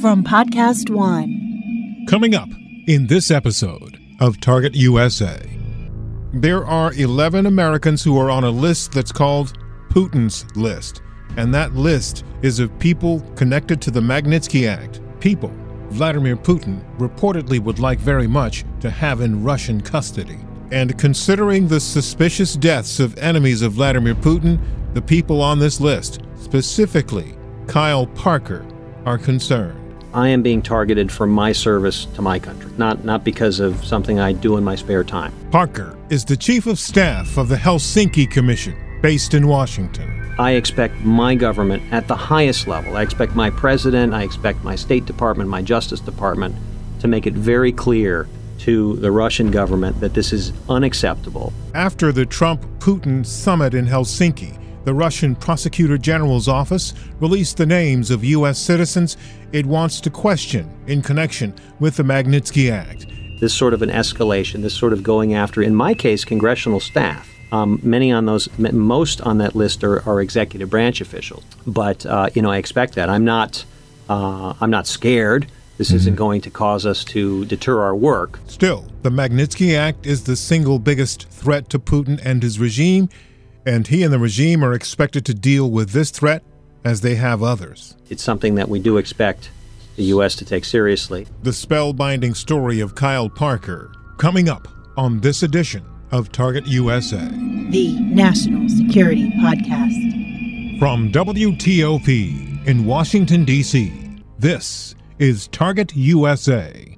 from Podcast One. Coming up in this episode of Target USA, there are 11 Americans who are on a list that's called Putin's List. And that list is of people connected to the Magnitsky Act. People Vladimir Putin reportedly would like very much to have in Russian custody. And considering the suspicious deaths of enemies of Vladimir Putin, the people on this list, specifically Kyle Parker, are concerned. I am being targeted for my service to my country, not, not because of something I do in my spare time. Parker is the chief of staff of the Helsinki Commission, based in Washington. I expect my government at the highest level, I expect my president, I expect my State Department, my Justice Department to make it very clear to the Russian government that this is unacceptable. After the Trump Putin summit in Helsinki, the Russian Prosecutor General's office released the names of U.S. citizens it wants to question in connection with the Magnitsky Act. This sort of an escalation, this sort of going after, in my case, congressional staff. Um, many on those, most on that list are, are executive branch officials. But uh, you know, I expect that. I'm not, uh, I'm not scared. This mm-hmm. isn't going to cause us to deter our work. Still, the Magnitsky Act is the single biggest threat to Putin and his regime, and he and the regime are expected to deal with this threat as they have others. It's something that we do expect the U.S. to take seriously. The spellbinding story of Kyle Parker coming up on this edition of Target USA, the National Security Podcast. From WTOP in Washington, D.C., this is Target USA.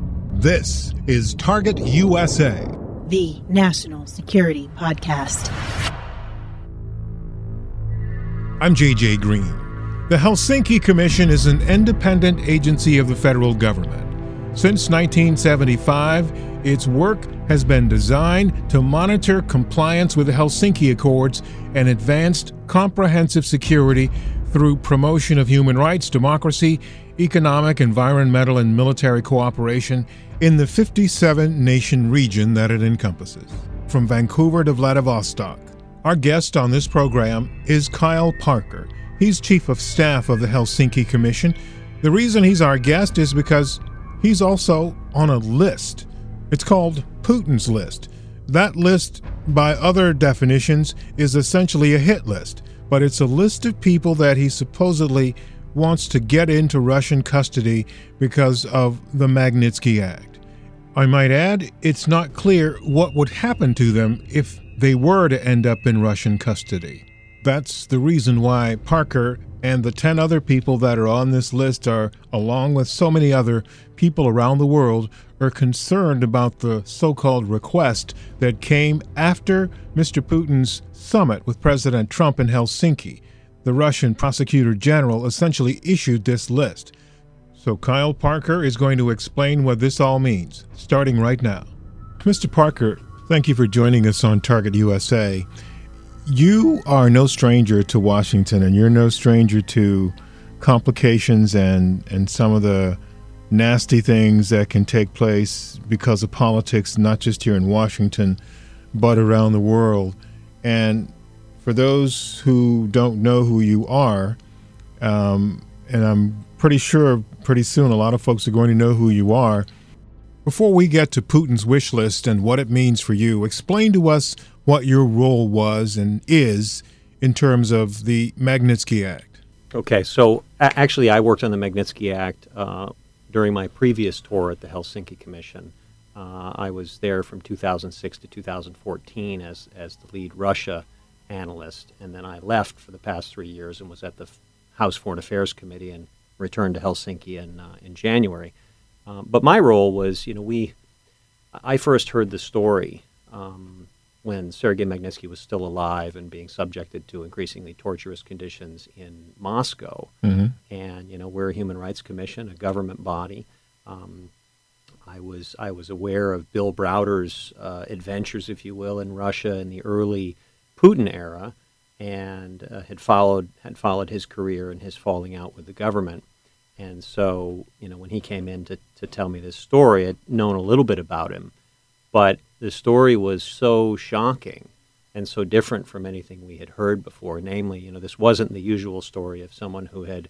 This is Target USA, the National Security Podcast. I'm JJ Green. The Helsinki Commission is an independent agency of the federal government. Since 1975, its work has been designed to monitor compliance with the Helsinki Accords and advanced comprehensive security through promotion of human rights, democracy, economic, environmental, and military cooperation in the 57 nation region that it encompasses. From Vancouver to Vladivostok, our guest on this program is Kyle Parker. He's Chief of Staff of the Helsinki Commission. The reason he's our guest is because he's also on a list it's called Putin's List. That list, by other definitions, is essentially a hit list, but it's a list of people that he supposedly wants to get into Russian custody because of the Magnitsky Act. I might add, it's not clear what would happen to them if they were to end up in Russian custody. That's the reason why Parker and the 10 other people that are on this list are, along with so many other people around the world, are concerned about the so called request that came after Mr. Putin's summit with President Trump in Helsinki. The Russian prosecutor general essentially issued this list. So Kyle Parker is going to explain what this all means, starting right now. Mr. Parker, thank you for joining us on Target USA. You are no stranger to Washington, and you're no stranger to complications and, and some of the nasty things that can take place because of politics, not just here in Washington, but around the world. And for those who don't know who you are, um, and I'm pretty sure pretty soon a lot of folks are going to know who you are. Before we get to Putin's wish list and what it means for you, explain to us what your role was and is in terms of the Magnitsky Act. Okay, so actually, I worked on the Magnitsky Act uh, during my previous tour at the Helsinki Commission. Uh, I was there from 2006 to 2014 as, as the lead Russia analyst, and then I left for the past three years and was at the House Foreign Affairs Committee and returned to Helsinki in, uh, in January. Um, but my role was, you know, we, I first heard the story um, when Sergei Magnitsky was still alive and being subjected to increasingly torturous conditions in Moscow. Mm-hmm. And, you know, we're a human rights commission, a government body. Um, I was I was aware of Bill Browder's uh, adventures, if you will, in Russia in the early Putin era, and uh, had followed had followed his career and his falling out with the government. And so, you know, when he came in to, to tell me this story, I'd known a little bit about him, but the story was so shocking and so different from anything we had heard before. Namely, you know, this wasn't the usual story of someone who had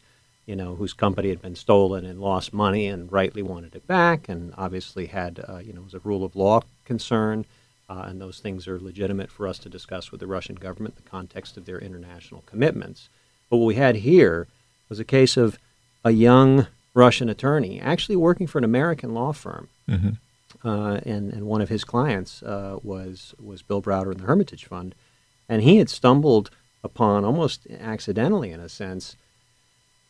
you know, whose company had been stolen and lost money and rightly wanted it back, and obviously had, uh, you know, was a rule of law concern, uh, and those things are legitimate for us to discuss with the Russian government in the context of their international commitments. But what we had here was a case of a young Russian attorney actually working for an American law firm. Mm-hmm. Uh, and, and one of his clients uh, was was Bill Browder and the Hermitage Fund, and he had stumbled upon almost accidentally, in a sense,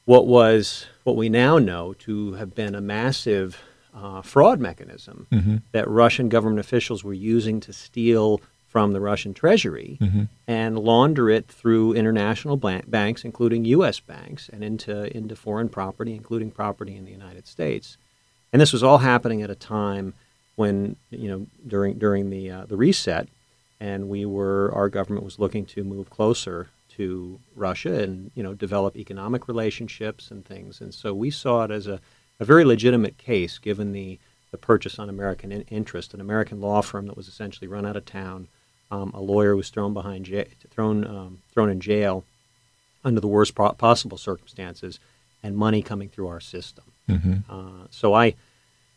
what was what we now know to have been a massive uh, fraud mechanism mm-hmm. that Russian government officials were using to steal from the Russian treasury mm-hmm. and launder it through international banks, including U.S. banks, and into into foreign property, including property in the United States. And this was all happening at a time when you know during during the uh, the reset, and we were our government was looking to move closer to Russia and you know develop economic relationships and things. And so we saw it as a, a very legitimate case, given the the purchase on American in- interest, an American law firm that was essentially run out of town. Um, a lawyer was thrown behind ja- thrown um, thrown in jail under the worst po- possible circumstances, and money coming through our system. Mm-hmm. Uh, so I,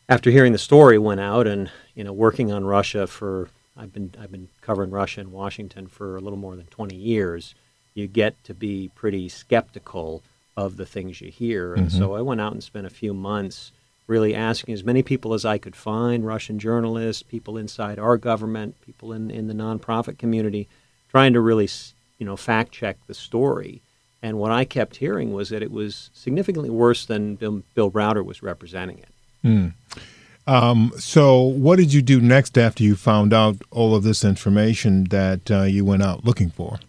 after hearing the story, went out and you know working on Russia for I've been I've been covering Russia in Washington for a little more than 20 years you get to be pretty skeptical of the things you hear. And mm-hmm. so I went out and spent a few months really asking as many people as I could find Russian journalists, people inside our government, people in, in the nonprofit community, trying to really you know fact check the story. And what I kept hearing was that it was significantly worse than Bill, Bill Browder was representing it. Mm. Um, so, what did you do next after you found out all of this information that uh, you went out looking for?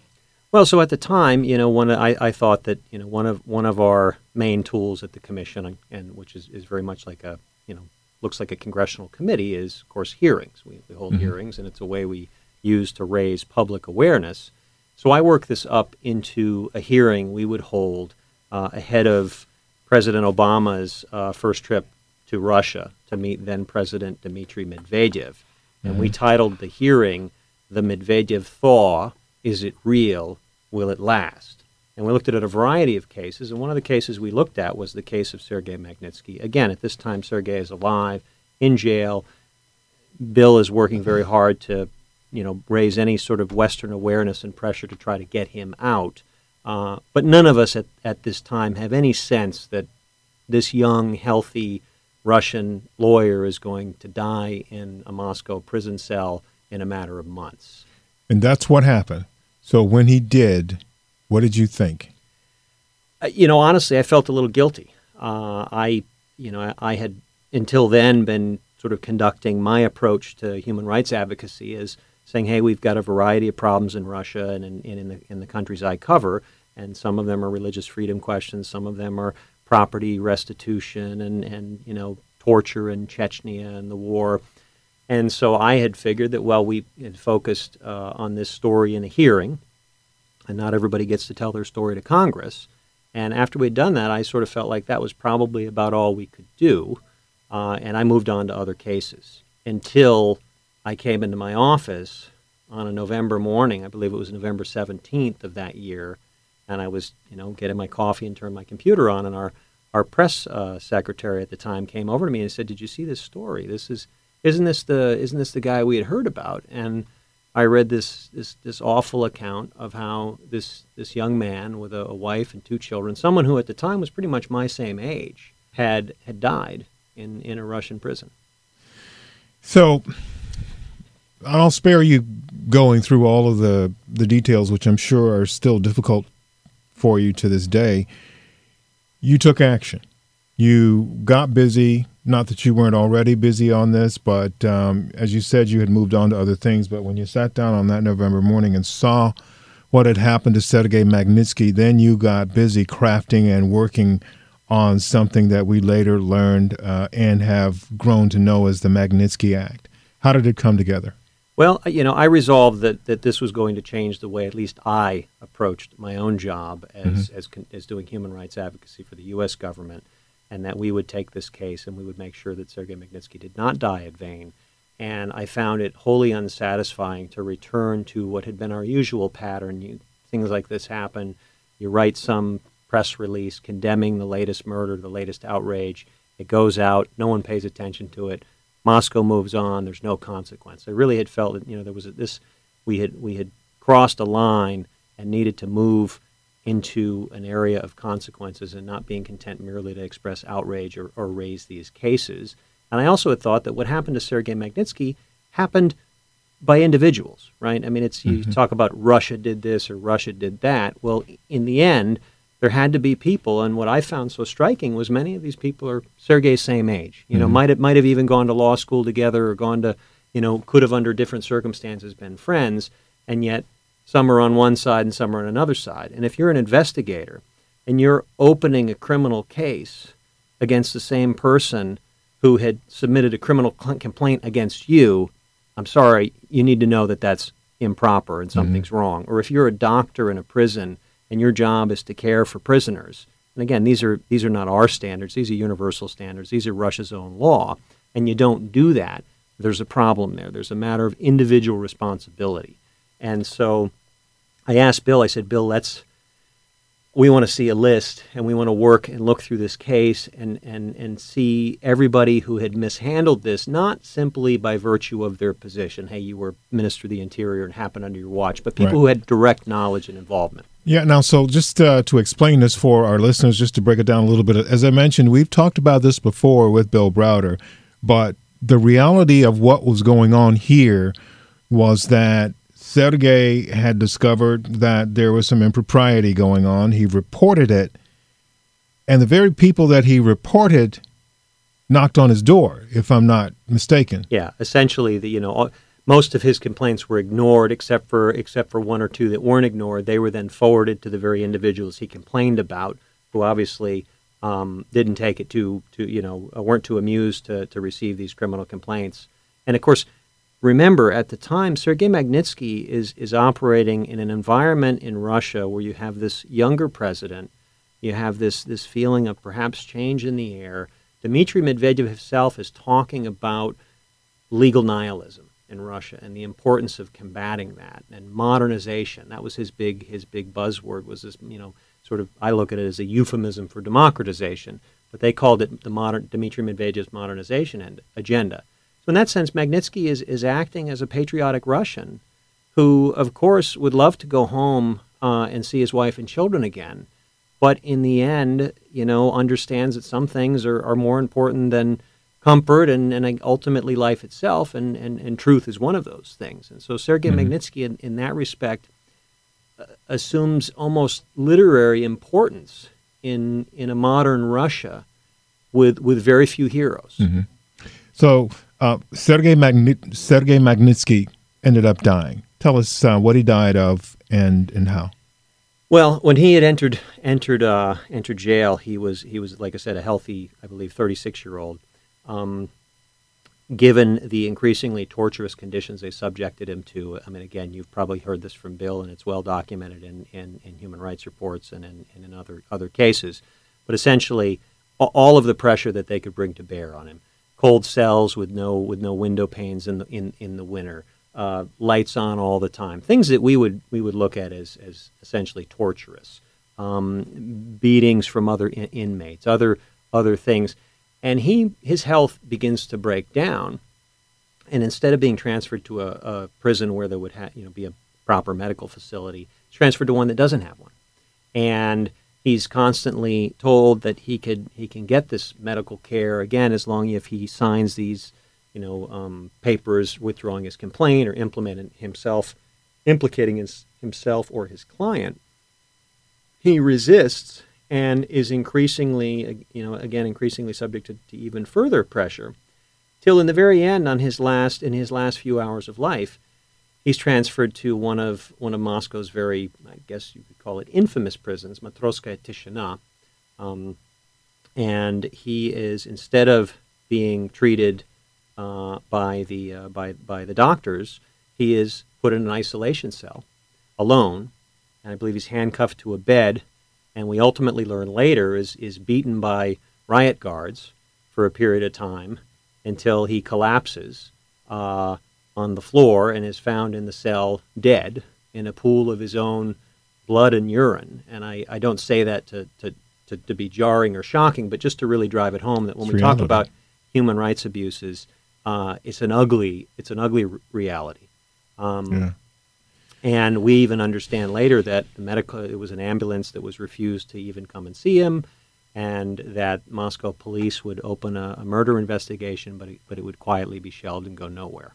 Well, so at the time, you know, one I, I thought that you know one of one of our main tools at the commission, and, and which is, is very much like a you know looks like a congressional committee, is of course hearings. We, we hold mm-hmm. hearings, and it's a way we use to raise public awareness. So I work this up into a hearing we would hold uh, ahead of President Obama's uh, first trip to Russia to meet then President Dmitry Medvedev, and mm-hmm. we titled the hearing "The Medvedev Thaw." Is it real? Will it last? And we looked at a variety of cases, and one of the cases we looked at was the case of Sergei Magnitsky. Again, at this time, Sergei is alive, in jail. Bill is working very hard to, you know, raise any sort of Western awareness and pressure to try to get him out. Uh, but none of us at, at this time have any sense that this young, healthy Russian lawyer is going to die in a Moscow prison cell in a matter of months. And that's what happened. So when he did, what did you think? Uh, you know, honestly, I felt a little guilty. Uh, I, you know, I, had until then been sort of conducting my approach to human rights advocacy as saying, "Hey, we've got a variety of problems in Russia and in, in, the in the countries I cover, and some of them are religious freedom questions, some of them are property restitution, and and you know, torture in Chechnya and the war." And so I had figured that, well, we had focused uh, on this story in a hearing, and not everybody gets to tell their story to Congress. And after we'd done that, I sort of felt like that was probably about all we could do. Uh, and I moved on to other cases until I came into my office on a November morning. I believe it was November 17th of that year. And I was, you know, getting my coffee and turned my computer on. And our, our press uh, secretary at the time came over to me and said, Did you see this story? This is isn't this the isn't this the guy we had heard about? And I read this this this awful account of how this this young man with a, a, wife and two children, someone who at the time was pretty much my same age, had had died in in a Russian prison. So I'll spare you going through all of the the details, which I'm sure are still difficult for you to this day. You took action. You got busy not that you weren't already busy on this, but um, as you said, you had moved on to other things. But when you sat down on that November morning and saw what had happened to Sergei Magnitsky, then you got busy crafting and working on something that we later learned uh, and have grown to know as the Magnitsky Act. How did it come together? Well, you know, I resolved that, that this was going to change the way at least I approached my own job as, mm-hmm. as, as doing human rights advocacy for the U.S. government, and that we would take this case and we would make sure that Sergei Magnitsky did not die at VAIN. And I found it wholly unsatisfying to return to what had been our usual pattern. You, things like this happen. You write some press release condemning the latest murder, the latest outrage. It goes out. No one pays attention to it. Moscow moves on. There's no consequence. I really had felt that you know there was a, this we had we had crossed a line and needed to move into an area of consequences and not being content merely to express outrage or, or raise these cases. And I also had thought that what happened to Sergei Magnitsky happened by individuals, right? I mean, it's you mm-hmm. talk about Russia did this or Russia did that. Well, in the end, there had to be people, and what I found so striking was many of these people are Sergei's same age. You know, mm-hmm. might have might have even gone to law school together or gone to, you know, could have under different circumstances been friends, and yet some are on one side and some are on another side. And if you're an investigator and you're opening a criminal case against the same person who had submitted a criminal complaint against you, I'm sorry, you need to know that that's improper and mm-hmm. something's mm-hmm. wrong. Or if you're a doctor in a prison and your job is to care for prisoners. And again, these are these are not our standards; these are universal standards. These are Russia's own law, and you don't do that. There's a problem there. There's a matter of individual responsibility, and so I asked Bill. I said, Bill, let's we want to see a list and we want to work and look through this case and, and, and see everybody who had mishandled this, not simply by virtue of their position, hey, you were Minister of the Interior and happened under your watch, but people right. who had direct knowledge and involvement. Yeah, now, so just uh, to explain this for our listeners, just to break it down a little bit, as I mentioned, we've talked about this before with Bill Browder, but the reality of what was going on here was that Sergei had discovered that there was some impropriety going on. He reported it, and the very people that he reported knocked on his door, if I'm not mistaken. Yeah, essentially, the you know most of his complaints were ignored, except for except for one or two that weren't ignored. They were then forwarded to the very individuals he complained about, who obviously um, didn't take it too to you know weren't too amused to to receive these criminal complaints. And of course, remember at the time, Sergei Magnitsky is is operating in an environment in Russia where you have this younger president, you have this this feeling of perhaps change in the air. Dmitry Medvedev himself is talking about legal nihilism in Russia and the importance of combating that and modernization. That was his big his big buzzword was this you know sort of I look at it as a euphemism for democratization, but they called it the modern Dmitry Medvedev's modernization agenda. So in that sense, Magnitsky is, is acting as a patriotic Russian who, of course, would love to go home uh, and see his wife and children again, but in the end, you know, understands that some things are, are more important than comfort and, and ultimately life itself, and, and, and truth is one of those things. And so Sergei mm-hmm. Magnitsky, in, in that respect, uh, assumes almost literary importance in, in a modern Russia with, with very few heroes. Mm-hmm. So uh, Sergei, Sergei Magnitsky ended up dying. Tell us uh, what he died of and, and how. Well, when he had entered entered uh, entered jail, he was he was like I said a healthy, I believe, 36 year old. Um, given the increasingly torturous conditions they subjected him to, I mean, again, you've probably heard this from Bill, and it's well documented in, in, in human rights reports and in, and in other other cases. But essentially, all of the pressure that they could bring to bear on him cold cells with no with no window panes in the in, in the winter, uh, lights on all the time, things that we would we would look at as as essentially torturous, um, beatings from other in- inmates, other other things, and he his health begins to break down, and instead of being transferred to a, a prison where there would ha- you know be a proper medical facility, transferred to one that doesn't have one, and he's constantly told that he could he can get this medical care again as long as he signs these you know um, papers withdrawing his complaint or implementing himself implicating his, himself or his client. He resists and is increasingly you know again increasingly subject to, to even further pressure till in the very end on his last in his last few hours of life he's transferred to one of one of Moscow's very, I guess you could call it infamous prisons, Matrosskaya Tishina. Um, and he is instead of being treated uh, by the uh, by by the doctors, he is put in an isolation cell, alone, and I believe he's handcuffed to a bed. And we ultimately learn later is is beaten by riot guards for a period of time until he collapses uh, on the floor and is found in the cell dead in a pool of his own blood and urine. And I, I don't say that to, to, to, to be jarring or shocking, but just to really drive it home that when It's we reality. talk about human rights abuses, uh, it's an ugly it's an ugly r- reality. Um, Yeah. And we even understand later that the medical it was an ambulance that was refused to even come and see him, and that Moscow police would open a, a murder investigation, but it, but it would quietly be shelved and go nowhere.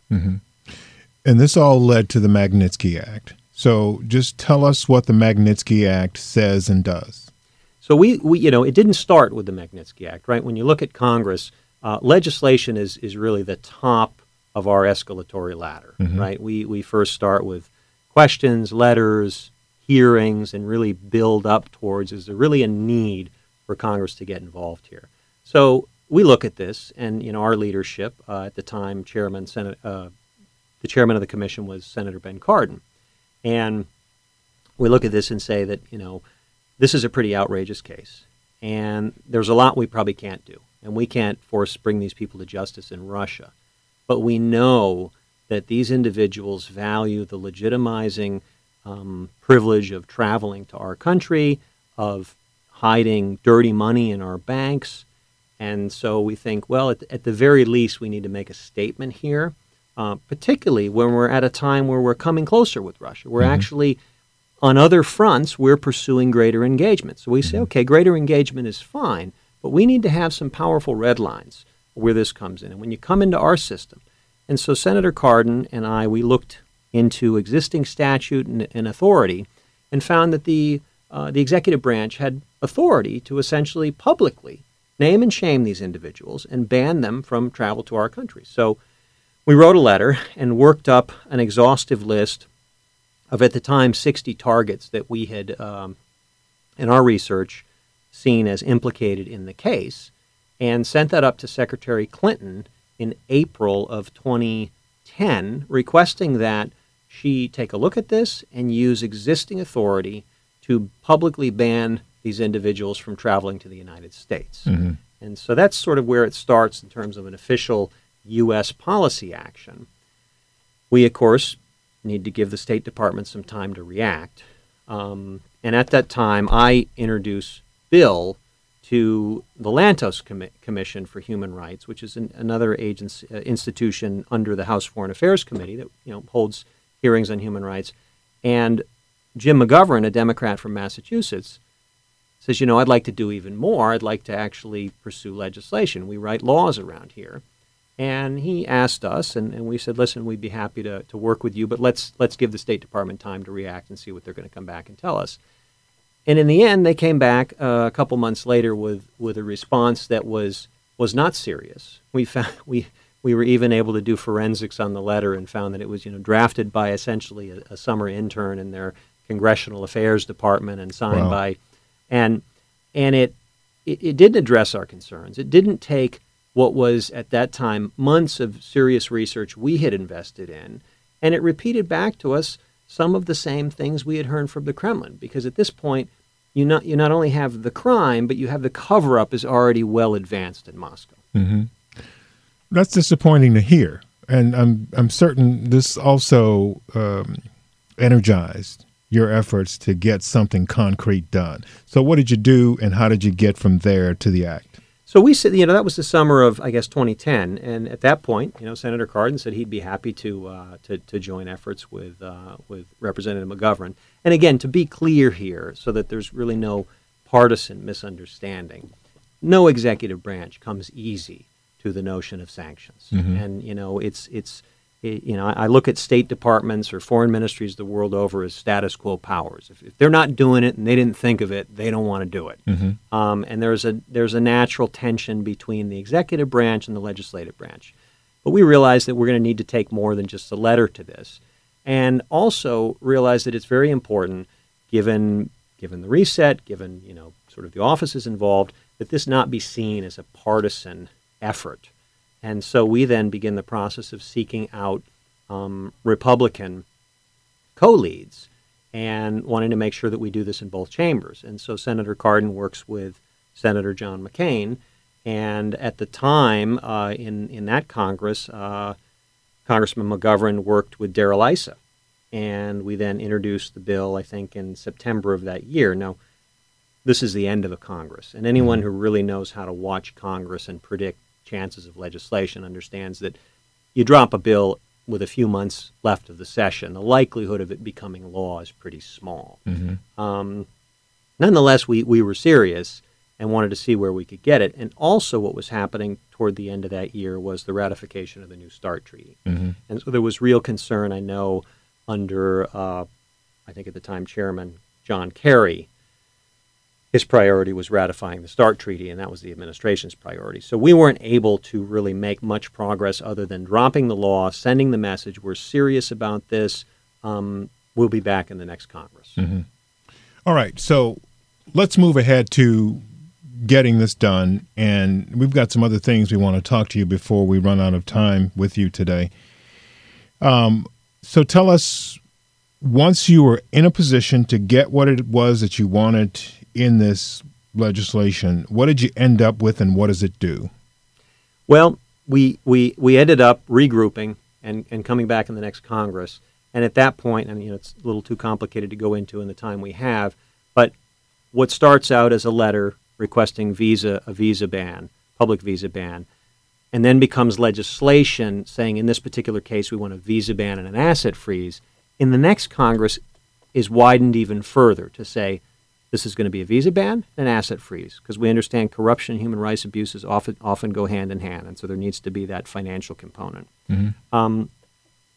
And this all led to the Magnitsky Act. So just tell us what the Magnitsky Act says and does. So we, we you know it didn't start with the Magnitsky Act, right? When you look at Congress, uh, legislation is is really the top of our escalatory ladder, right? We we first start with questions, letters, hearings, and really build up towards is there really a need for Congress to get involved here? So we look at this, and you know our leadership uh, at the time, Chairman Senate, uh, the chairman of the commission was Senator Ben Cardin, and we look at this and say that you know this is a pretty outrageous case, and there's a lot we probably can't do, and we can't force bring these people to justice in Russia, but we know that these individuals value the legitimizing um, privilege of traveling to our country, of hiding dirty money in our banks, and so we think, well, at, at the very least, we need to make a statement here, uh, particularly when we're at a time where we're coming closer with Russia. We're actually, on other fronts, we're pursuing greater engagement. So we say, okay, greater engagement is fine, but we need to have some powerful red lines where this comes in. And when you come into our system, and so Senator Cardin and I, we looked into existing statute and, and authority and found that the, uh, the executive branch had authority to essentially publicly name and shame these individuals and ban them from travel to our country. So we wrote a letter and worked up an exhaustive list of, at the time, 60 targets that we had, um, in our research, seen as implicated in the case, and sent that up to Secretary Clinton in April of 2010, requesting that she take a look at this and use existing authority to publicly ban these individuals from traveling to the United States. And so that's sort of where it starts in terms of an official U.S. policy action. We, of course, need to give the State Department some time to react. Um, and at that time, I introduce Bill to the Lantos Commi- Commission for Human Rights, which is an, another agency, uh, institution under the House Foreign Affairs Committee that you know holds hearings on human rights. And Jim McGovern, a Democrat from Massachusetts, says, you know, I'd like to do even more. I'd like to actually pursue legislation. We write laws around here. And he asked us, and, and we said, listen, we'd be happy to, to work with you, but let's, let's give the State Department time to react and see what they're going to come back and tell us. And in the end, they came back uh, a couple months later with, with a response that was, was not serious. We, found, we, we were even able to do forensics on the letter and found that it was you know, drafted by essentially a, a summer intern in their Congressional Affairs Department and signed Wow. by and and it, it it didn't address our concerns. It didn't take what was at that time months of serious research we had invested in, and it repeated back to us some of the same things we had heard from the Kremlin. Because at this point, you not you not only have the crime, but you have the cover up is already well advanced in Moscow. That's disappointing to hear, and I'm I'm certain this also um, energized your efforts to get something concrete done. So, what did you do, and how did you get from there to the act? So we said, you know, that was the summer of, I guess, 2010, and at that point, you know, Senator Cardin said he'd be happy to uh, to, to join efforts with uh, with Representative McGovern. And again, to be clear here, so that there's really no partisan misunderstanding, no executive branch comes easy to the notion of sanctions. And you know, it's it's it, you know, I look at state departments or foreign ministries the world over as status quo powers. If, if they're not doing it and they didn't think of it, they don't want to do it. Um, and there's a there's a natural tension between the executive branch and the legislative branch. But we realize that we're going to need to take more than just a letter to this, and also realize that it's very important, given given the reset, given you know sort of the offices involved, that this not be seen as a partisan effort. And so we then begin the process of seeking out um, Republican co leads and wanting to make sure that we do this in both chambers. And so Senator Cardin works with Senator John McCain. And at the time, uh, in, in that Congress, uh, Congressman McGovern worked with Darrell Issa. And we then introduced the bill, I think, in September of that year. Now, this is the end of a Congress. And anyone mm-hmm. who really knows how to watch Congress and predict chances of legislation understands that you drop a bill with a few months left of the session, the likelihood of it becoming law is pretty small. Mm-hmm. Um, nonetheless, we, we were serious and wanted to see where we could get it. And also, what was happening toward the end of that year was the ratification of the New START Treaty. Mm-hmm. And so there was real concern, I know, under, uh, I think at the time, Chairman John Kerry, his priority was ratifying the START treaty, and that was the administration's priority. So we weren't able to really make much progress other than dropping the law, sending the message we're serious about this. Um, we'll be back in the next Congress. Mm-hmm. All right. So let's move ahead to getting this done. And we've got some other things we want to talk to you before we run out of time with you today. Um, so tell us once you were in a position to get what it was that you wanted in this legislation. What did you end up with, and what does it do? Well, we we we ended up regrouping and and coming back in the next Congress. And at that point, and you know, it's a little too complicated to go into in the time we have, but what starts out as a letter requesting visa a visa ban, public visa ban, and then becomes legislation saying in this particular case we want a visa ban and an asset freeze. In the next Congress, is widened even further to say this is going to be a visa ban and asset freeze because we understand corruption and human rights abuses often often go hand in hand, and so there needs to be that financial component. Mm-hmm. Um,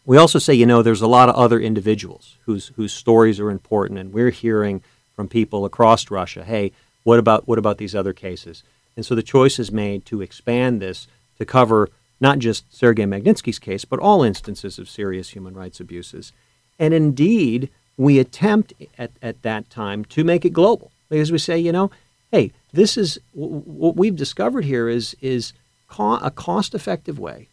we also say, you know, there's a lot of other individuals whose whose stories are important, and we're hearing from people across Russia, hey, what about what about these other cases? And so the choice is made to expand this to cover not just Sergei Magnitsky's case, but all instances of serious human rights abuses. And indeed, we attempt at, at that time to make it global because we say, you know, hey, this is what we've discovered here is is co- a cost-effective way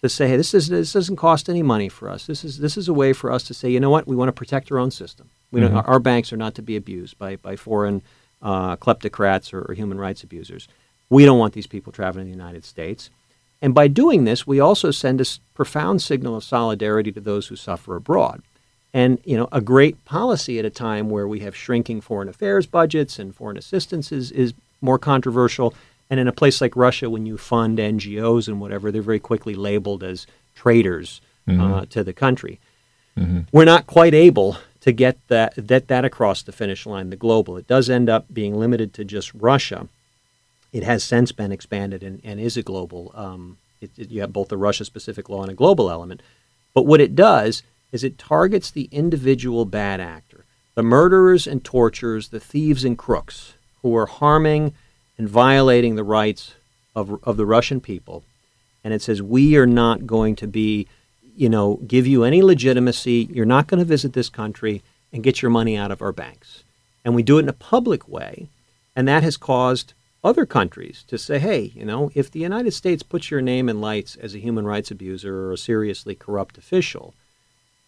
to say, hey, this is this doesn't cost any money for us. This is this is a way for us to say, you know what, we want to protect our own system. We mm-hmm. our, our, banks are not to be abused by by foreign uh, kleptocrats or, or human rights abusers. We don't want these people traveling to the United States. And by doing this, we also send a profound signal of solidarity to those who suffer abroad. And you know, a great policy at a time where we have shrinking foreign affairs budgets and foreign assistance is, is more controversial. And in a place like Russia, when you fund NGOs and whatever, they're very quickly labeled as traitors mm-hmm. uh, to the country. Mm-hmm. We're not quite able to get that, get that across the finish line, the global. It does end up being limited to just Russia. It has since been expanded and, and is a global. Um, it, it, you have both a Russia specific law and a global element. But what it does is it targets the individual bad actor, the murderers and torturers, the thieves and crooks who are harming and violating the rights of, of the Russian people. And it says, we are not going to be, you know, give you any legitimacy. You're not going to visit this country and get your money out of our banks. And we do it in a public way. And that has caused other countries to say, hey, you know, if the United States puts your name in lights as a human rights abuser or a seriously corrupt official,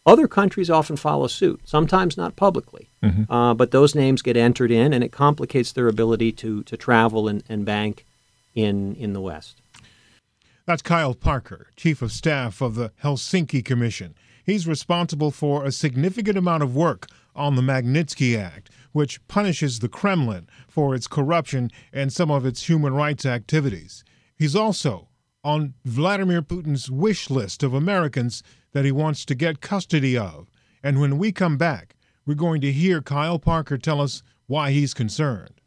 other countries often follow suit, sometimes not publicly, mm-hmm. uh, but those names get entered in, and it complicates their ability to to travel and, and bank in in the West. That's Kyle Parker, Chief of Staff of the Helsinki Commission. He's responsible for a significant amount of work on the Magnitsky Act, which punishes the Kremlin for its corruption and some of its human rights activities. He's also on Vladimir Putin's wish list of Americans that he wants to get custody of. And when we come back, we're going to hear Kyle Parker tell us why he's concerned.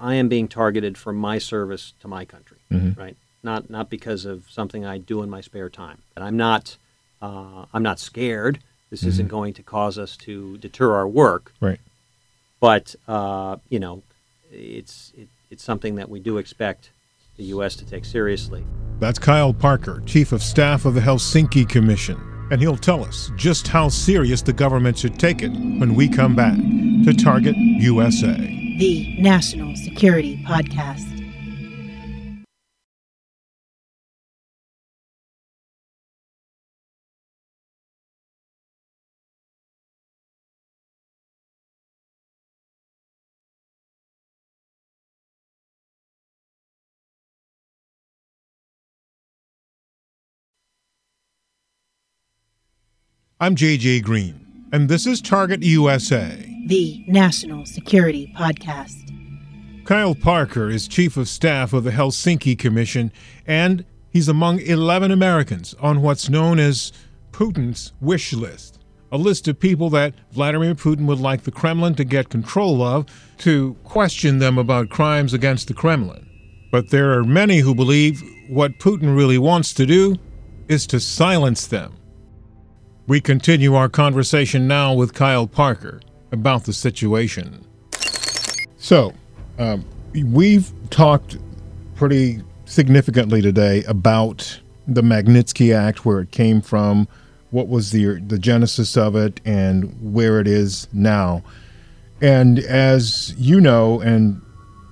I am being targeted for my service to my country, mm-hmm. right? Not not because of something I do in my spare time. And I'm not uh, I'm not scared. This mm-hmm. isn't going to cause us to deter our work, right? But uh, you know, it's it, it's something that we do expect the U.S. to take seriously. That's Kyle Parker, Chief of Staff of the Helsinki Commission. And he'll tell us just how serious the government should take it when we come back to Target USA. the National Security Podcast. I'm JJ Green, and this is Target USA, the National Security Podcast. Kyle Parker is Chief of Staff of the Helsinki Commission, and he's among 11 Americans on what's known as Putin's wish list, a list of people that Vladimir Putin would like the Kremlin to get control of to question them about crimes against the Kremlin. But there are many who believe what Putin really wants to do is to silence them. We continue our conversation now with Kyle Parker about the situation. So, um, we've talked pretty significantly today about the Magnitsky Act, where it came from, what was the the genesis of it, and where it is now. And as you know, and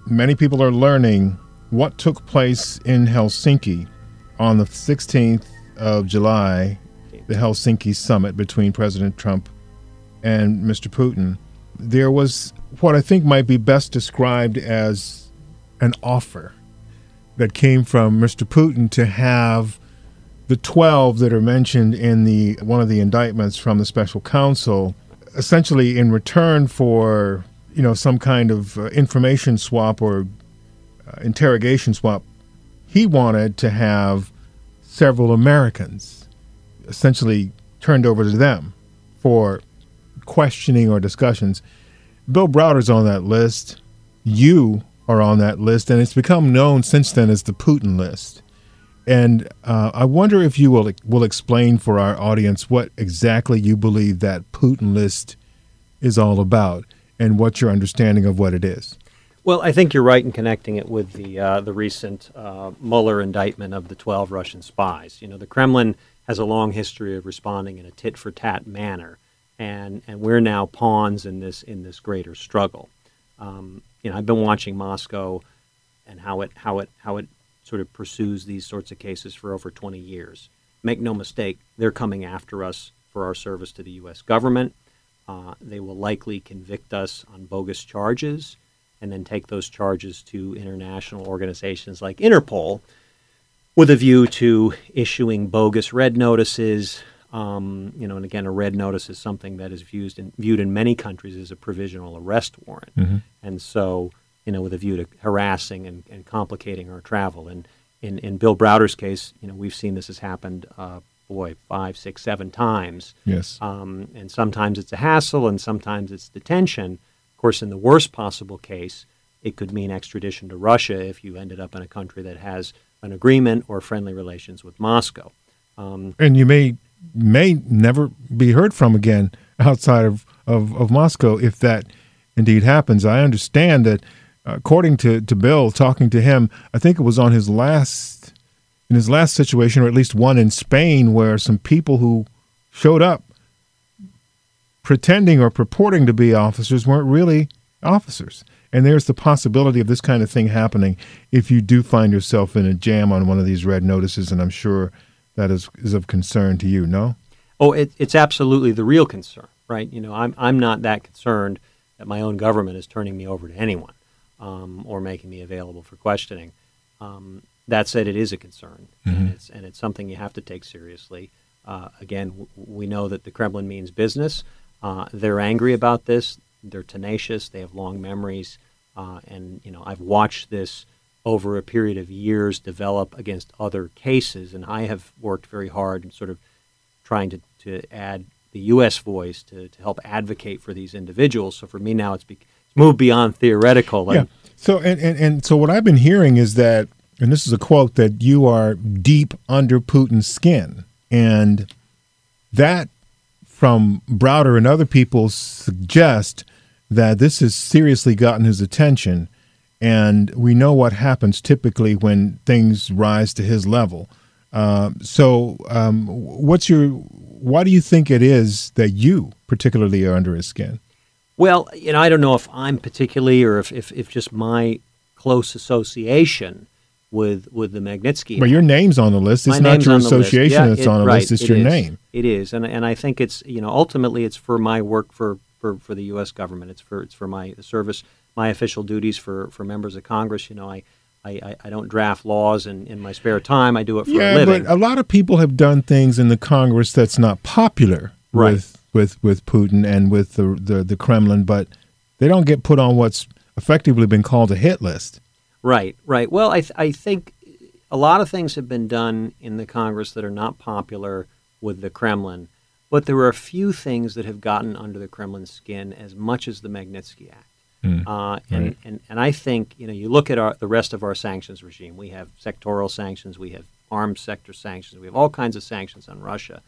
many people are learning, what took place in Helsinki on the 16th of July the Helsinki summit between President Trump and Mr. Putin, there was what I think might be best described as an offer that came from Mr. Putin to have the 12 that are mentioned in the one of the indictments from the special counsel essentially in return for you know some kind of uh, information swap or uh, interrogation swap he wanted to have several Americans essentially turned over to them for questioning or discussions. Bill Browder's on that list. You are on that list, and it's become known since then as the Putin list. And uh, I wonder if you will will explain for our audience what exactly you believe that Putin list is all about, and what your understanding of what it is. Well, I think you're right in connecting it with the uh, the recent uh, Mueller indictment of the 12 Russian spies. You know, the Kremlin has a long history of responding in a tit for tat manner, and and we're now pawns in this in this greater struggle. Um, you know, I've been watching Moscow and how it how it how it sort of pursues these sorts of cases for over 20 years. Make no mistake, they're coming after us for our service to the U.S. government. Uh, they will likely convict us on bogus charges and then take those charges to international organizations like Interpol, with a view to issuing bogus red notices. Um, you know, and again, a red notice is something that is viewed in, viewed in many countries as a provisional arrest warrant, mm-hmm. and so you know, with a view to harassing and, and complicating our travel. And in, in Bill Browder's case, you know, we've seen this has happened, uh, boy, five, six, seven times. Yes. Um, and sometimes it's a hassle, and sometimes it's detention. Of course, in the worst possible case, it could mean extradition to Russia if you ended up in a country that has an agreement or friendly relations with Moscow. Um, and you may may never be heard from again outside of, of, of Moscow if that indeed happens. I understand that, according to, to Bill, talking to him, I think it was on his last in his last situation, or at least one in Spain, where some people who showed up pretending or purporting to be officers weren't really officers. And there's the possibility of this kind of thing happening if you do find yourself in a jam on one of these red notices, and I'm sure that is, is of concern to you, no? Oh, it, it's absolutely the real concern, right? You know, I'm, I'm not that concerned that my own government is turning me over to anyone um, or making me available for questioning. Um, that said, it is a concern, mm-hmm. and, it's, and it's something you have to take seriously. Uh, again, w- we know that the Kremlin means business. Uh, they're angry about this. They're tenacious. They have long memories, uh, and you know I've watched this over a period of years develop against other cases, and I have worked very hard in sort of trying to, to add the U.S. voice to, to help advocate for these individuals. So for me now, it's, be, it's moved beyond theoretical. yeah. So and, and and so what I've been hearing is that, and this is a quote that you are deep under Putin's skin, and that from Browder and other people suggest that this has seriously gotten his attention, and we know what happens typically when things rise to his level. Uh, so, um, what's your? Why do you think it is that you particularly are under his skin? Well, you know, I don't know if I'm particularly or if, if, if just my close association with with the Magnitsky. But your name's on the list. It's My not your on the list. association Yeah, that's it- on the right, list. It's it your is. name. It is, and and I think it's you know ultimately it's for my work for, for, for the U.S. government. It's for it's for my service, my official duties for, for members of Congress. You know, I I, I, don't draft laws in, in my spare time. I do it for a Yeah, living. but a lot of people have done things in the Congress that's not popular Right. with with with Putin and with the, the the Kremlin, but they don't get put on what's effectively been called a hit list. Right, right. Well, I, th- I think a lot of things have been done in the Congress that are not popular with the Kremlin, but there are a few things that have gotten under the Kremlin's skin as much as the Magnitsky Act. uh, and, and, and I think, you know, you look at our, the rest of our sanctions regime. We have sectoral sanctions, we have armed sector sanctions, we have all kinds of sanctions on Russia.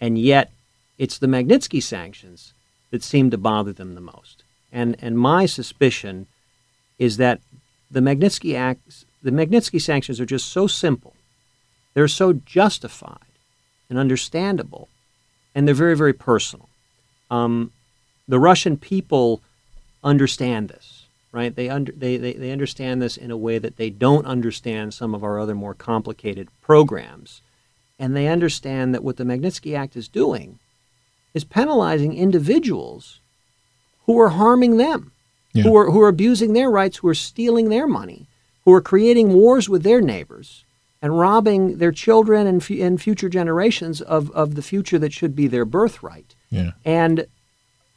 And yet, it's the Magnitsky sanctions that seem to bother them the most. And, and my suspicion is that the Magnitsky acts, the Magnitsky sanctions are just so simple, they're so justified and understandable, and they're very, very personal. Um, the Russian people understand this, right? They, under, they, they, they understand this in a way that they don't understand some of our other more complicated programs. And they understand that what the Magnitsky Act is doing is penalizing individuals who are harming them Yeah. who are who are abusing their rights, who are stealing their money, who are creating wars with their neighbors, and robbing their children and, fu- and future generations of, of the future that should be their birthright. Yeah. And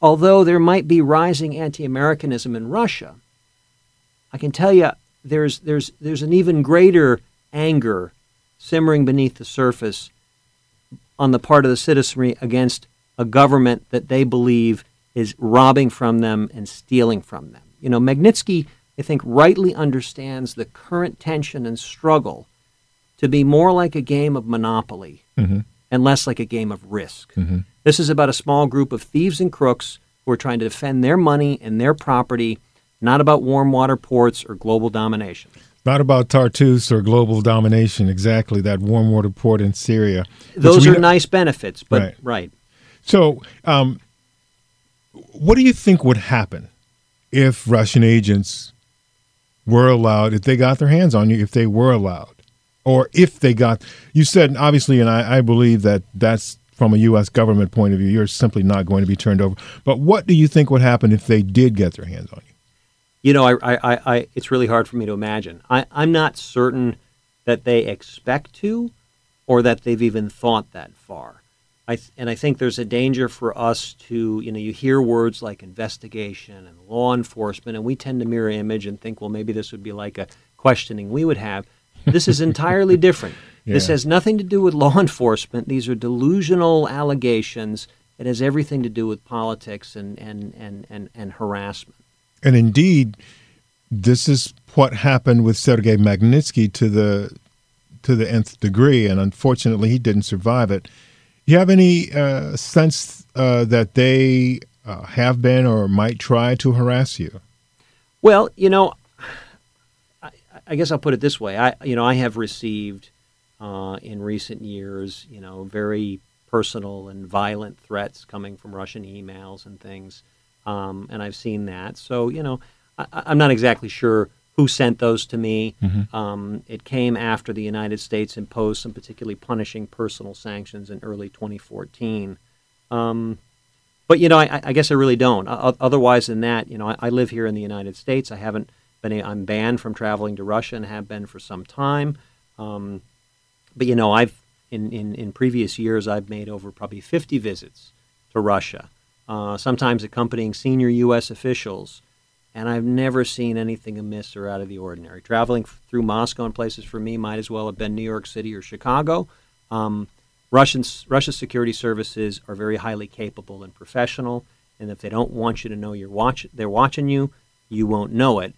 although there might be rising anti-Americanism in Russia, I can tell you there's there's there's an even greater anger simmering beneath the surface on the part of the citizenry against a government that they believe is robbing from them and stealing from them. You know, Magnitsky, I think, rightly understands the current tension and struggle to be more like a game of Monopoly and less like a game of risk. This is about a small group of thieves and crooks who are trying to defend their money and their property, not about warm water ports or global domination. Not about Tartus or global domination, exactly, that warm water port in Syria. Those are know- nice benefits, but Right. right. So, um, what do you think would happen if Russian agents were allowed, if they got their hands on you, if they were allowed, or if they got? You said obviously, and I, I believe that that's from a U.S. government point of view. You're simply not going to be turned over. But what do you think would happen if they did get their hands on you? You know, I, I, I, it's really hard for me to imagine. I, I'm not certain that they expect to, or that they've even thought that far. I th- and I think there's a danger for us to, you know, you hear words like investigation and law enforcement, and we tend to mirror image and think, well, maybe this would be like a questioning we would have. This is entirely different. This has nothing to do with law enforcement. These are delusional allegations. It has everything to do with politics and, and, and, and, and harassment. And indeed, this is what happened with Sergei Magnitsky to the to the nth degree, and unfortunately, he didn't survive it. Do you have any uh, sense uh, that they uh, have been or might try to harass you? Well, you know, I, I guess I'll put it this way. I, you know, I have received uh, in recent years, you know, very personal and violent threats coming from Russian emails and things, um, and I've seen that. So, you know, I, I'm not exactly sure who sent those to me. Um, it came after the United States imposed some particularly punishing personal sanctions in early 2014. Um, but you know, I, I guess I really don't. O- Otherwise than that, you know, I, I live here in the United States. I haven't been. A, I'm banned from traveling to Russia and have been for some time. Um, but you know, I've in, in in previous years I've made over probably 50 visits to Russia, uh, sometimes accompanying senior U.S. officials, and I've never seen anything amiss or out of the ordinary. Traveling through Moscow and places for me might as well have been New York City or Chicago. Um, Russians, Russia's security services are very highly capable and professional, and if they don't want you to know you're watch, they're watching you, you won't know it.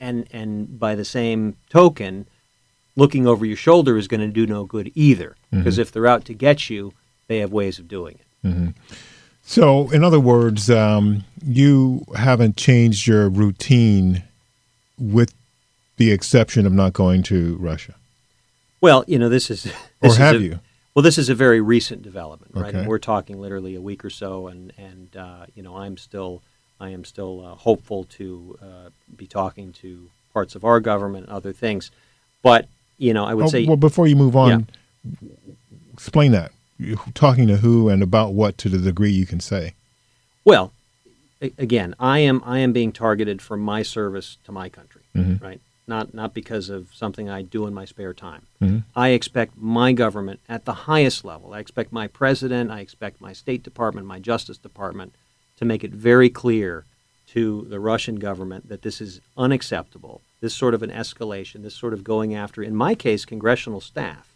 And and by the same token, looking over your shoulder is going to do no good either, because if they're out to get you, they have ways of doing it. So, in other words, um, you haven't changed your routine, with the exception of not going to Russia, Well, you know, this is or this is have a- you? Well, this is a very recent development, right? Okay. And we're talking literally a week or so, and and uh, you know I'm still I am still uh, hopeful to uh, be talking to parts of our government and other things. But you know, I would Oh, say well, before you move on, explain that. Talking to who and about what to the degree you can say. Well, again, I am I am being targeted for my service to my country, mm-hmm. right? Not not because of something I do in my spare time. Mm-hmm. I expect my government at the highest level. I expect my president. I expect my State Department, my Justice Department, to make it very clear to the Russian government that this is unacceptable. This sort of an escalation. This sort of going after, in my case, congressional staff.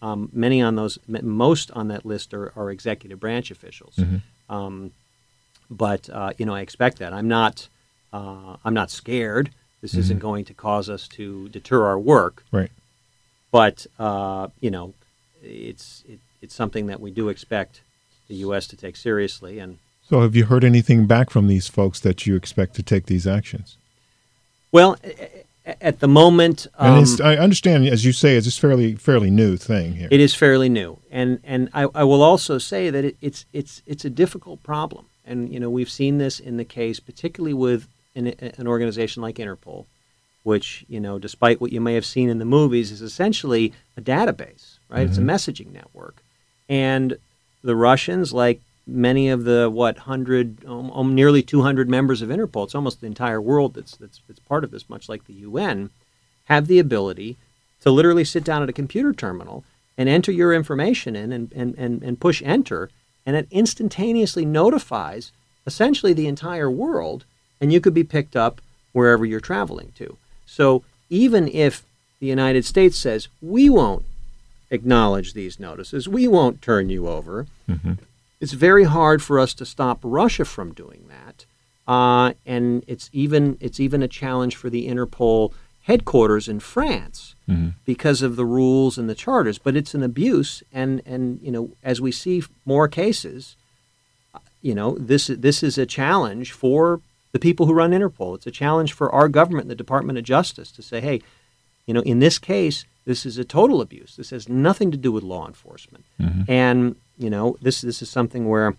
Um, many on those, most on that list are, are executive branch officials. Um, but uh, you know, I expect that. I'm not. Uh, I'm not scared. This isn't going to cause us to deter our work. Right. But uh, you know, it's it, it's something that we do expect the U.S. to take seriously. And So, have you heard anything back from these folks that you expect to take these actions? well, at the moment, um, I understand, as you say, it's a fairly fairly new thing here. It is fairly new, and and I, I will also say that it, it's it's it's a difficult problem, and you know we've seen this in the case, particularly with an, an organization like Interpol, which you know, despite what you may have seen in the movies, is essentially a database, right? It's a messaging network, and the Russians, like many of the what hundred, um, um, nearly two hundred members of Interpol, it's almost the entire world that's that's that's part of this, much like the UN, have the ability to literally sit down at a computer terminal and enter your information in and, and, and, and push enter, and it instantaneously notifies essentially the entire world, and you could be picked up wherever you're traveling to. So even if the United States says, we won't acknowledge these notices, we won't turn you over, it's very hard for us to stop Russia from doing that. Uh, and it's even it's even a challenge for the Interpol headquarters in France because of the rules and the charters. But it's an abuse, and and you know as we see more cases, uh, you know this this is a challenge for the people who run Interpol. It's a challenge for our government, the Department of Justice, to say, hey, you know, in this case, this is a total abuse. This has nothing to do with law enforcement. And, you know, this this is something where,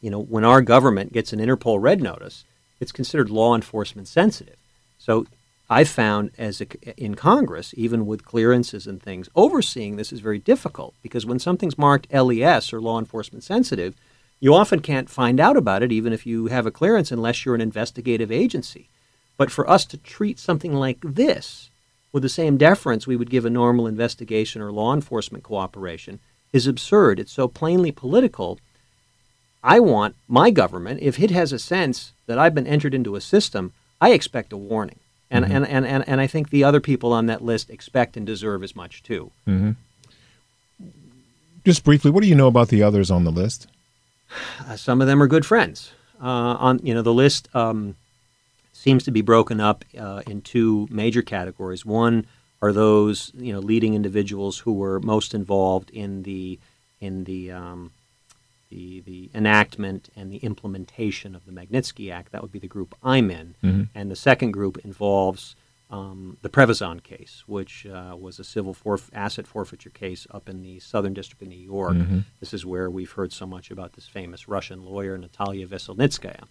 you know, when our government gets an Interpol red notice, it's considered law enforcement sensitive. So I found as a, in Congress, even with clearances and things, overseeing this is very difficult because when something's marked LES or law enforcement sensitive, you often can't find out about it even if you have a clearance unless you're an investigative agency. But for us to treat something like this with the same deference we would give a normal investigation or law enforcement cooperation is absurd. It's so plainly political. I want my government, if it has a sense that I've been entered into a system, I expect a warning. And, and, and, and, and I think the other people on that list expect and deserve as much too. Just briefly, what do you know about the others on the list? Uh, some of them are good friends. Uh, on you know the list um, seems to be broken up uh, in two major categories. One are those you know leading individuals who were most involved in the in the um, the the enactment and the implementation of the Magnitsky Act. That would be the group I'm in, and the second group involves um, the Prevezon case, which uh, was a civil forf- asset forfeiture case up in the Southern District of New York. This is where we've heard so much about this famous Russian lawyer, Natalia Veselnitskaya,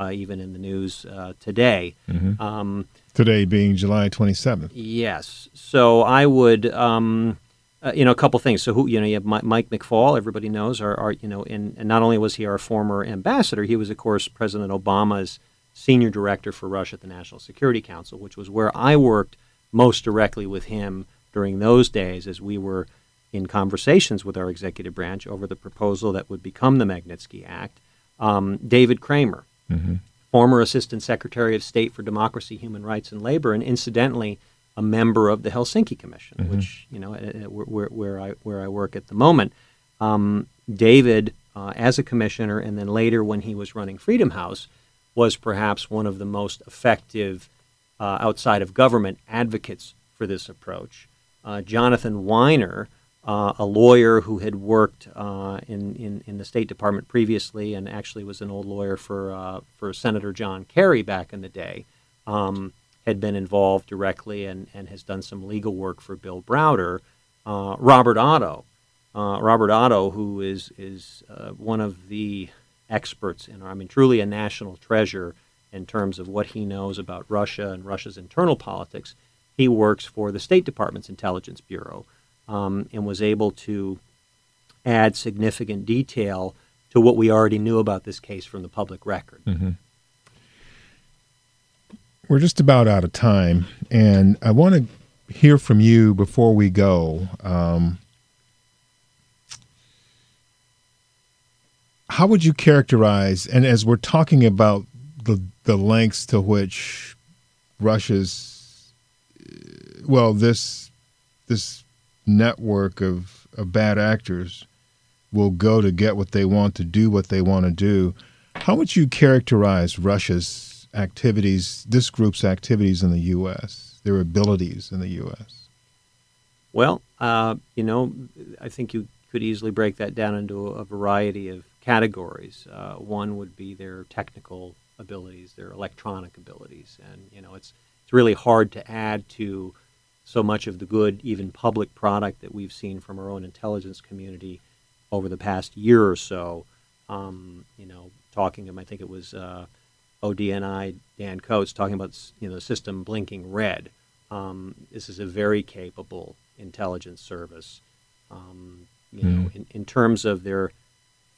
uh, even in the news uh, today. Um, Today being July 27th. Yes. So I would, um, uh, you know, a couple things. So who, you know, you have Mike McFaul. Everybody knows, our, our you know, and, and not only was he our former ambassador, he was, of course, President Obama's senior director for Russia at the National Security Council, which was where I worked most directly with him during those days as we were in conversations with our executive branch over the proposal that would become the Magnitsky Act. Um, David Kramer, former Assistant Secretary of State for Democracy, Human Rights, and Labor, and incidentally, a member of the Helsinki Commission, which you know uh, uh, where, where I where I work at the moment. Um, David, uh, as a commissioner, and then later when he was running Freedom House, was perhaps one of the most effective uh, outside of government advocates for this approach. Uh, Jonathan Winer, uh, a lawyer who had worked uh, in, in, in the State Department previously and actually was an old lawyer for, uh, for Senator John Kerry back in the day, um, had been involved directly and, and has done some legal work for Bill Browder. Uh, Robert Otto, uh, Robert Otto, who is, is uh, one of the experts in our, I mean, truly a national treasure in terms of what he knows about Russia and Russia's internal politics. He works for the State Department's Intelligence Bureau um, and was able to add significant detail to what we already knew about this case from the public record. Mm-hmm. We're just about out of time, and I want to hear from you before we go. Um, how would you characterize, and as we're talking about the the lengths to which Russia's, well, this this network of, of bad actors will go to get what they want to do what they want to do. How would you characterize Russia's activities, this group's activities in the U.S., their abilities in the U.S.? Well, uh, you know, I think you could easily break that down into a variety of categories. Uh, one would be their technical abilities, their electronic abilities, and you know, it's it's really hard to add to so much of the good, even public product that we've seen from our own intelligence community over the past year or so. Um, you know, talking to, I think it was uh, ODNI Dan Coats talking about you know the system blinking red. Um, this is a very capable intelligence service. Um, you mm. know, in, in, terms of their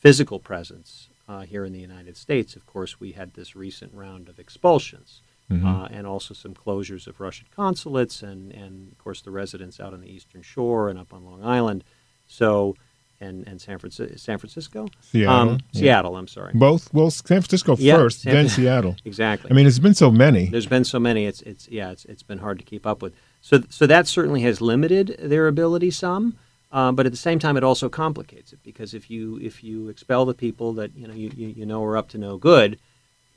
physical presence uh, here in the United States, of course, we had this recent round of expulsions. Mm-hmm. Uh, and also some closures of Russian consulates, and, and of course the residents out on the Eastern Shore and up on Long Island. So and, and San, Francisco, San Francisco? Seattle. Um, yeah. Seattle, I'm sorry. Both? Well, San Francisco yeah, first, San then Seattle. exactly. I mean, it's been so many. There's been so many. It's, it's yeah, it's, it's been hard to keep up with. So, so that certainly has limited their ability some. Um, but at the same time, it also complicates it because if you if you expel the people that you know you, you, you know are up to no good,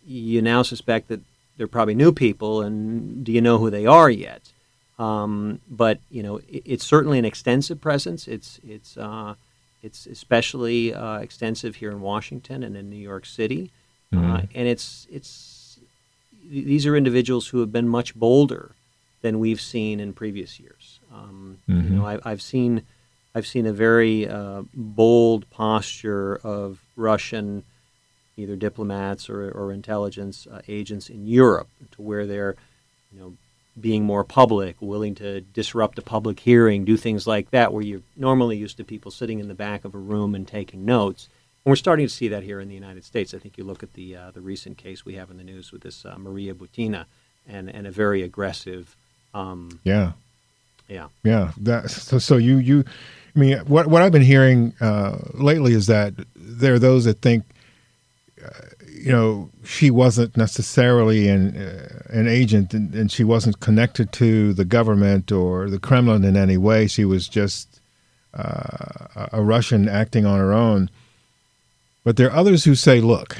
you now suspect that they're probably new people, and do you know who they are yet? Um, but you know, it, it's certainly an extensive presence. It's it's uh, it's especially uh, extensive here in Washington and in New York City, uh, mm-hmm. uh, and it's it's these are individuals who have been much bolder than we've seen in previous years. Um, mm-hmm. You know, I, have seen I've seen a very uh, bold posture of Russian either diplomats or, or intelligence uh, agents in Europe to where they're you know being more public, willing to disrupt a public hearing, do things like that, where you're normally used to people sitting in the back of a room and taking notes. And we're starting to see that here in the United States. I think you look at the uh, the recent case we have in the news with this uh, Maria Butina, and and a very aggressive. Um, yeah. Yeah. Yeah. That, so so you you, I mean, what what I've been hearing uh, lately is that there are those that think you know, she wasn't necessarily an uh, an agent, and, and, she wasn't connected to the government or the Kremlin in any way. She was just uh, a Russian acting on her own. But there are others who say, look,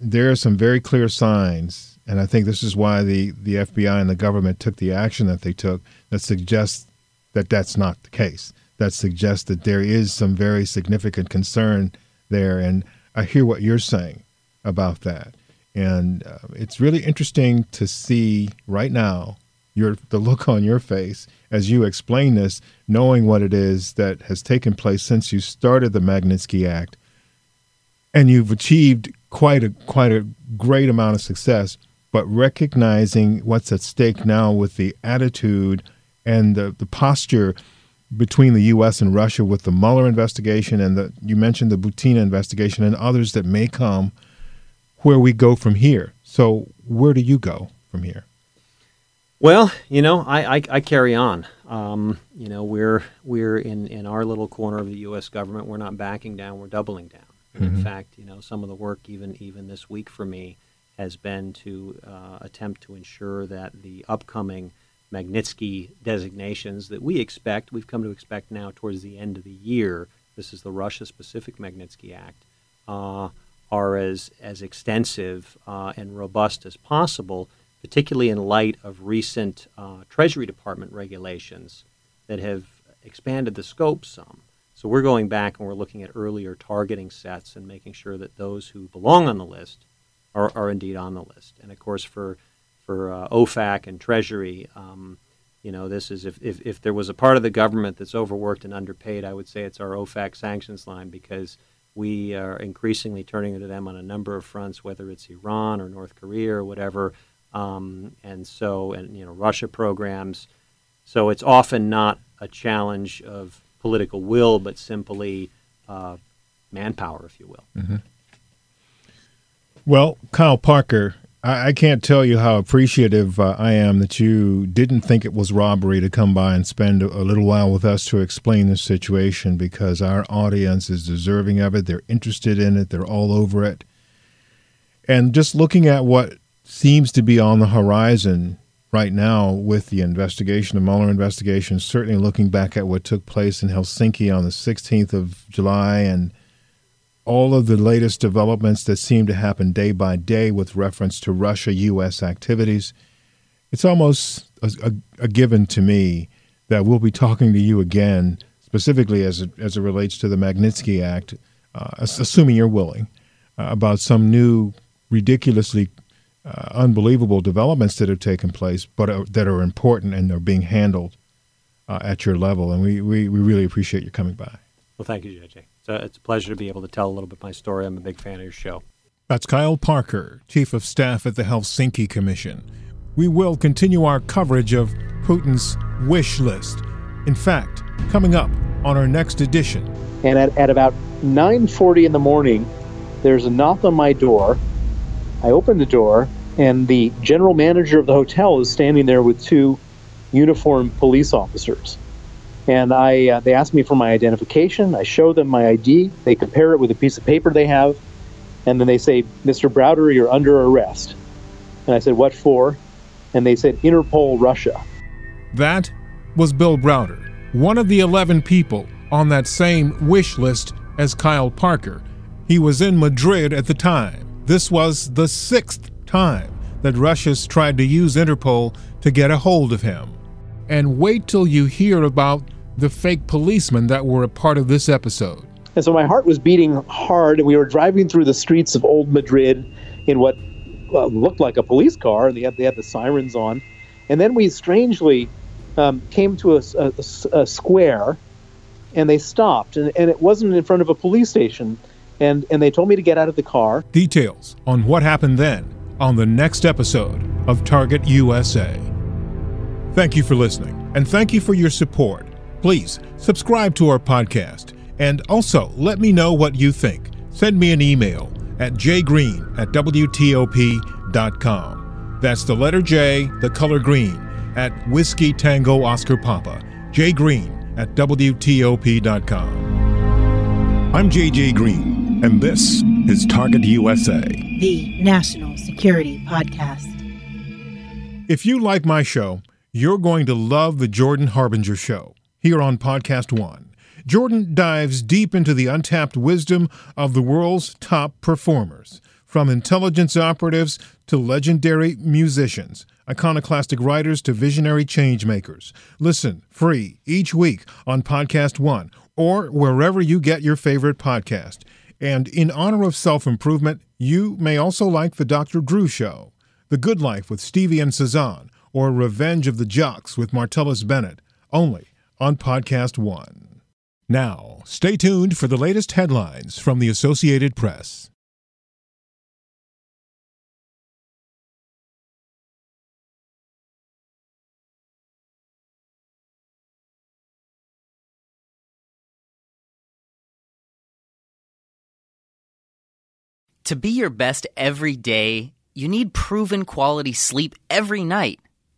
there are some very clear signs, and I think this is why the, the FBI and the government took the action that they took that suggests that that's not the case. That suggests that there is some very significant concern there. And I hear what you're saying about that. And uh, it's really interesting to see right now your the look on your face as you explain this, knowing what it is that has taken place since you started the Magnitsky Act, and you've achieved quite a quite a great amount of success. But recognizing what's at stake now with the attitude and the, the posture between the U.S. and Russia with the Mueller investigation and the you mentioned the Butina investigation and others that may come where we go from here. So, where do you go from here? Well, you know, I, I, I carry on. Um, you know, we're we're in, in our little corner of the U.S. government. We're not backing down. We're doubling down. Mm-hmm. In fact, you know, some of the work even even this week for me has been to uh, attempt to ensure that the upcoming Magnitsky designations that we expect, we've come to expect now towards the end of the year. This is the Russia-specific Magnitsky Act. Uh, are as, as extensive uh, and robust as possible, particularly in light of recent uh, Treasury Department regulations that have expanded the scope some. So we're going back and we're looking at earlier targeting sets and making sure that those who belong on the list are, are indeed on the list. And of course, for for uh, OFAC and Treasury, um, you know, this is if, if, if there was a part of the government that's overworked and underpaid, I would say it's our OFAC sanctions line because We are increasingly turning to them on a number of fronts, whether it's Iran or North Korea or whatever. Um, and so, and you know, Russia programs. So it's often not a challenge of political will, but simply uh, manpower, if you will. Mm-hmm. Well, Kyle Parker, I, can't tell you how appreciative uh, I am that you didn't think it was robbery to come by and spend a, a little while with us to explain this situation because our audience is deserving of it. They're interested in it, they're all over it. And just looking at what seems to be on the horizon right now with the investigation, the Mueller investigation, certainly looking back at what took place in Helsinki on the 16th of July and all of the latest developments that seem to happen day by day with reference to Russia U.S. activities, it's almost a, a, a, given to me that we'll be talking to you again, specifically as it, as it relates to the Magnitsky Act, uh, assuming you're willing, uh, about some new, ridiculously uh, unbelievable developments that have taken place, but uh, that are important and are being handled uh, at your level. And we, we, we really appreciate you coming by. Well, thank you, JJ a, it's a pleasure to be able to tell a little bit of my story. I'm a big fan of your show. That's Kyle Parker, Chief of Staff at the Helsinki Commission. We will continue our coverage of Putin's wish list. In fact, coming up on our next edition. And at, at about 9:40 in the morning, there's a knock on my door. I open the door, and the general manager of the hotel is standing there with two uniformed police officers. And I, uh, they ask me for my identification. I show them my ID. They compare it with a piece of paper they have, and then they say, "Mr. Browder, you're under arrest." And I said, "What for?" And they said, "Interpol Russia." That was Bill Browder, one of the 11 people on that same wish list as Kyle Parker. He was in Madrid at the time. This was the sixth time that Russia's tried to use Interpol to get a hold of him. And wait till you hear about the fake policemen that were a part of this episode. And so my heart was beating hard, and we were driving through the streets of Old Madrid in what uh, looked like a police car, and they had, they had the sirens on. And then we strangely um, came to a, a, a, square, and they stopped, and, and it wasn't in front of a police station. And, and they told me to get out of the car. Details on what happened then on the next episode of Target USA. Thank you for listening, and thank you for your support. Please subscribe to our podcast and also let me know what you think. Send me an email at jgreen at WTOP.com. That's the letter J, the color green, at Whiskey Tango Oscar Papa. jgreen at WTOP.com. I'm JJ Green, and this is Target USA, the National Security Podcast. If you like my show, you're going to love The Jordan Harbinger Show here on Podcast One. Jordan dives deep into the untapped wisdom of the world's top performers, from intelligence operatives to legendary musicians, iconoclastic writers to visionary changemakers. Listen free each week on Podcast One or wherever you get your favorite podcast. And in honor of self improvement, you may also like The Dr. Drew Show, The Good Life with Stevie and Cezanne, or Revenge of the Jocks with Martellus Bennett, only on Podcast One. Now, stay tuned for the latest headlines from the Associated Press. To be your best every day, you need proven quality sleep every night.